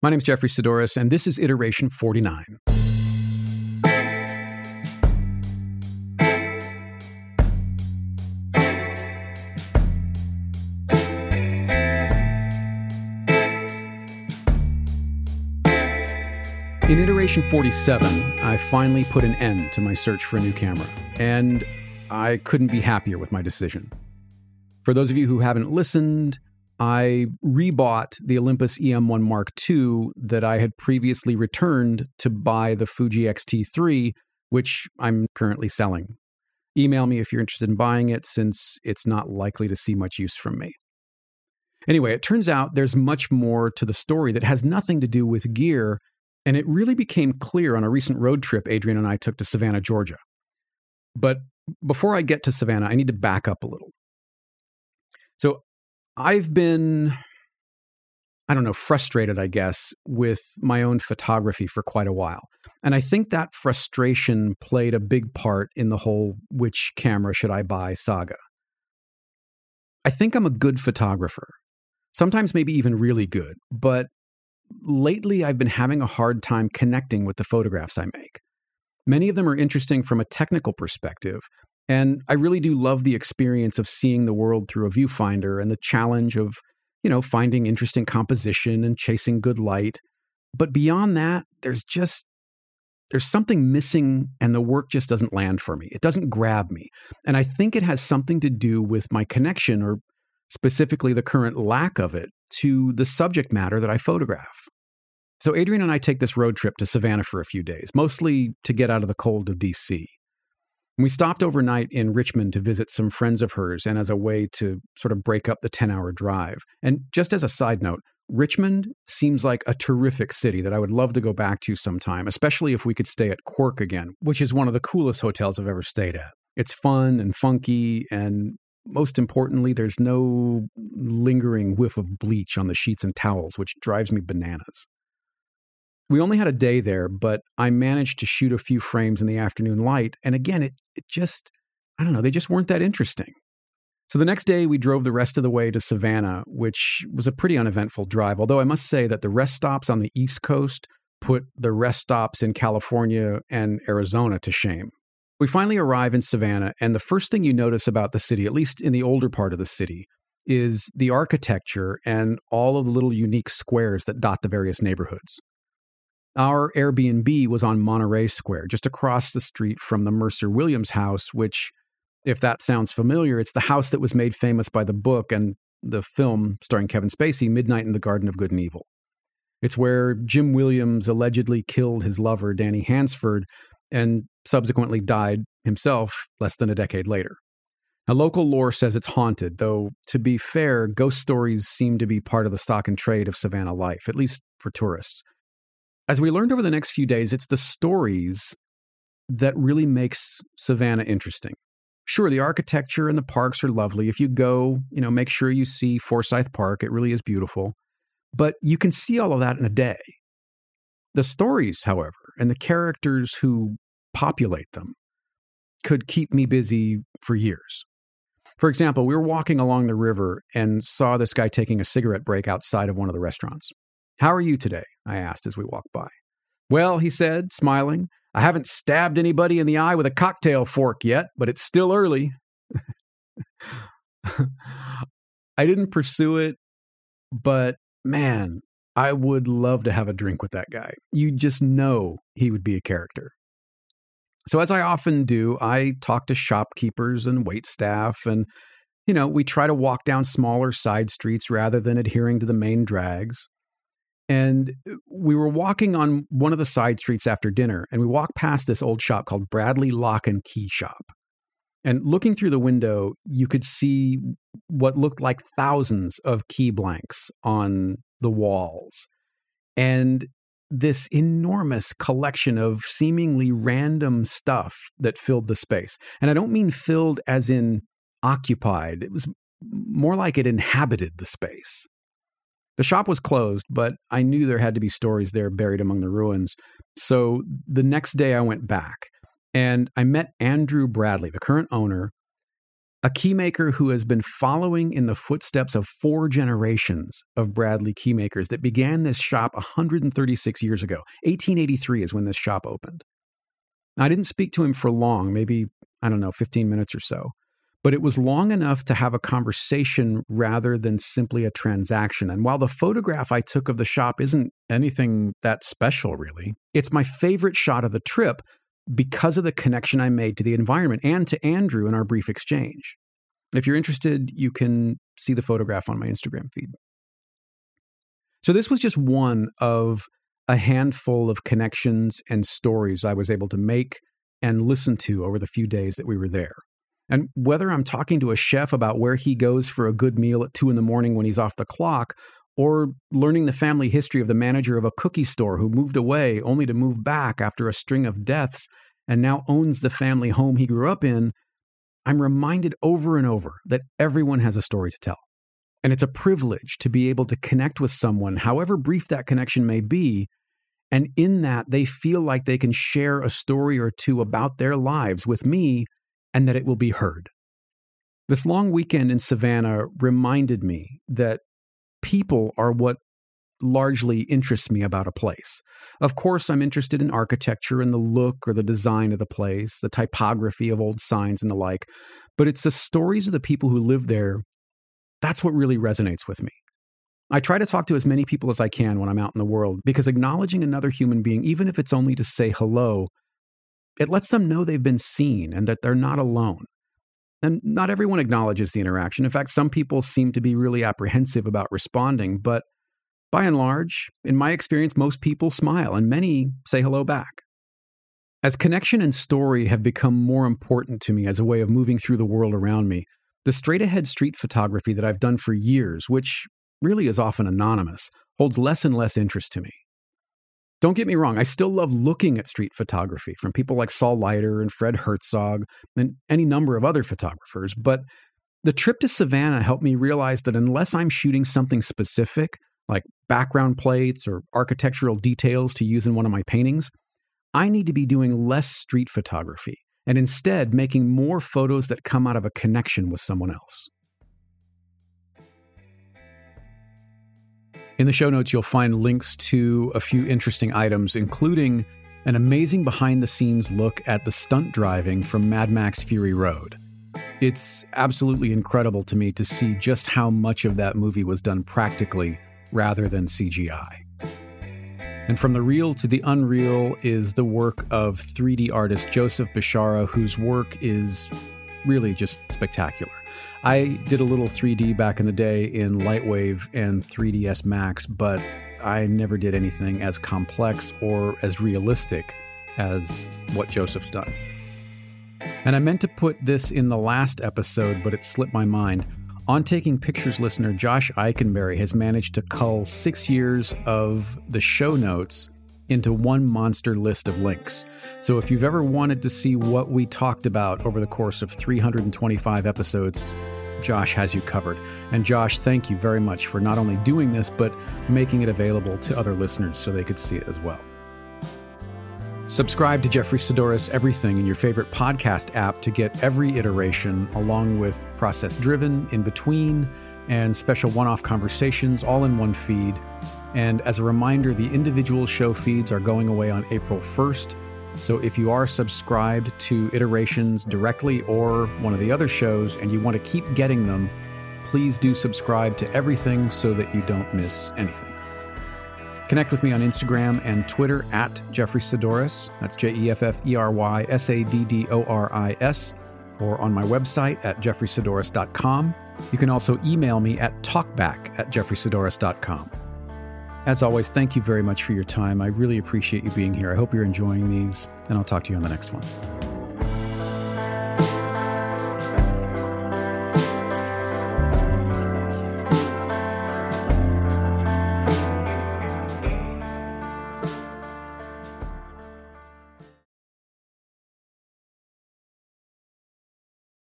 My name is Jeffery Saddoris, and this is Iteration 49. In iteration 47, I finally put an end to my search for a new camera, and I couldn't be happier with my decision. For those of you who haven't listened, I rebought the Olympus EM1 Mark II that I had previously returned to buy the Fuji X-T3, which I'm currently selling. Email me if you're interested in buying it, since it's not likely to see much use from me. Anyway, it turns out there's much more to the story that has nothing to do with gear, and it really became clear on a recent road trip Adrian and I took to Savannah, Georgia. But before I get to Savannah, I need to back up a little. So I've been, I don't know, frustrated, I guess, with my own photography for quite a while. And I think that frustration played a big part in the whole which camera should I buy saga. I think I'm a good photographer, sometimes maybe even really good, but lately I've been having a hard time connecting with the photographs I make. Many of them are interesting from a technical perspective, and I really do love the experience of seeing the world through a viewfinder and the challenge of, you know, finding interesting composition and chasing good light. But beyond that, there's just there's something missing and the work just doesn't land for me. It doesn't grab me. And I think it has something to do with my connection or specifically the current lack of it to the subject matter that I photograph. So Adrian and I take this road trip to Savannah for a few days, mostly to get out of the cold of DC. We stopped overnight in Richmond to visit some friends of hers and as a way to sort of break up the 10 hour drive. And just as a side note, Richmond seems like a terrific city that I would love to go back to sometime, especially if we could stay at Quirk again, which is one of the coolest hotels I've ever stayed at. It's fun and funky, and most importantly, there's no lingering whiff of bleach on the sheets and towels, which drives me bananas. We only had a day there, but I managed to shoot a few frames in the afternoon light. And again, it, it just, I don't know, they just weren't that interesting. So the next day, we drove the rest of the way to Savannah, which was a pretty uneventful drive. Although I must say that the rest stops on the East Coast put the rest stops in California and Arizona to shame. We finally arrive in Savannah, and the first thing you notice about the city, at least in the older part of the city, is the architecture and all of the little unique squares that dot the various neighborhoods. Our Airbnb was on Monterey Square, just across the street from the Mercer Williams house, which, if that sounds familiar, it's the house that was made famous by the book and the film starring Kevin Spacey, Midnight in the Garden of Good and Evil. It's where Jim Williams allegedly killed his lover, Danny Hansford, and subsequently died himself less than a decade later. Now, local lore says it's haunted, though, to be fair, ghost stories seem to be part of the stock and trade of Savannah life, at least for tourists. As we learned over the next few days, it's the stories that really makes Savannah interesting. Sure, the architecture and the parks are lovely. If you go, you know, make sure you see Forsyth Park. It really is beautiful. But you can see all of that in a day. The stories, however, and the characters who populate them could keep me busy for years. For example, we were walking along the river and saw this guy taking a cigarette break outside of one of the restaurants. How are you today? I asked as we walked by. Well, he said, smiling, I haven't stabbed anybody in the eye with a cocktail fork yet, but it's still early. I didn't pursue it, but man, I would love to have a drink with that guy. You just know he would be a character. So, as I often do, I talk to shopkeepers and wait staff, and you know, we try to walk down smaller side streets rather than adhering to the main drags. And uh, we were walking on one of the side streets after dinner, and we walked past this old shop called Bradley Lock and Key Shop. And looking through the window, you could see what looked like thousands of key blanks on the walls. And this enormous collection of seemingly random stuff that filled the space. And I don't mean filled as in occupied, it was more like it inhabited the space. The shop was closed, but I knew there had to be stories there buried among the ruins. So the next day I went back and I met Andrew Bradley, the current owner. a keymaker who has been following in the footsteps of four generations of Bradley keymakers that began this shop 136 years ago. 1883 is when this shop opened. I didn't speak to him for long, maybe, I don't know, 15 minutes or so, but it was long enough to have a conversation rather than simply a transaction. And while the photograph I took of the shop isn't anything that special, really, it's my favorite shot of the trip because of the connection I made to the environment and to Andrew in our brief exchange. If you're interested, you can see the photograph on my Instagram feed. So, this was just one of a handful of connections and stories I was able to make and listen to over the few days that we were there. And whether I'm talking to a chef about where he goes for a good meal at two in the morning when he's off the clock, or learning the family history of the manager of a cookie store who moved away only to move back after a string of deaths and now owns the family home he grew up in, I'm reminded over and over that everyone has a story to tell. And it's a privilege to be able to connect with someone, however brief that connection may be. And in that, they feel like they can share a story or two about their lives with me and that it will be heard. This long weekend in Savannah reminded me that people are what largely interests me about a place. Of course, I'm interested in architecture and the look or the design of the place, the typography of old signs and the like, but it's the stories of the people who live there that's what really resonates with me. I try to talk to as many people as I can when I'm out in the world because acknowledging another human being, even if it's only to say hello, it lets them know they've been seen and that they're not alone. And not everyone acknowledges the interaction. In fact, some people seem to be really apprehensive about responding, but by and large, in my experience, most people smile and many say hello back. As connection and story have become more important to me as a way of moving through the world around me, the straight ahead street photography that I've done for years, which really is often anonymous, holds less and less interest to me. Don't get me wrong, I still love looking at street photography from people like Saul Leiter and Fred Herzog and any number of other photographers, but the trip to Savannah helped me realize that unless I'm shooting something specific, like background plates or architectural details to use in one of my paintings, I need to be doing less street photography and instead making more photos that come out of a connection with someone else. In the show notes, you'll find links to a few interesting items, including an amazing behind the scenes look at the stunt driving from Mad Max Fury Road. It's absolutely incredible to me to see just how much of that movie was done practically rather than CGI. And from the real to the unreal is the work of 3D artist Joseph Bishara, whose work is really just spectacular. I did a little 3D back in the day in Lightwave and 3ds Max, but I never did anything as complex or as realistic as what Joseph's done. And I meant to put this in the last episode, but it slipped my mind. On Taking Pictures listener Josh Eikenberry has managed to cull six years of the show notes into one monster list of links. So if you've ever wanted to see what we talked about over the course of 325 episodes, Josh has you covered. And Josh, thank you very much for not only doing this, but making it available to other listeners so they could see it as well. Subscribe to Jeffery Saddoris Everything in your favorite podcast app to get every iteration, along with process driven, in between, and special one off conversations all in one feed. And as a reminder, the individual show feeds are going away on April 1st. So if you are subscribed to Iterations directly or one of the other shows and you want to keep getting them, please do subscribe to everything so that you don't miss anything. Connect with me on Instagram and Twitter at Jeffery Saddoris. That's J E F F E R Y S A D D O R I S, or on my website at jefferysaddoris.com. You can also email me at talkback at jefferysaddoris.com. As always, thank you very much for your time. I really appreciate you being here. I hope you're enjoying these, and I'll talk to you on the next one.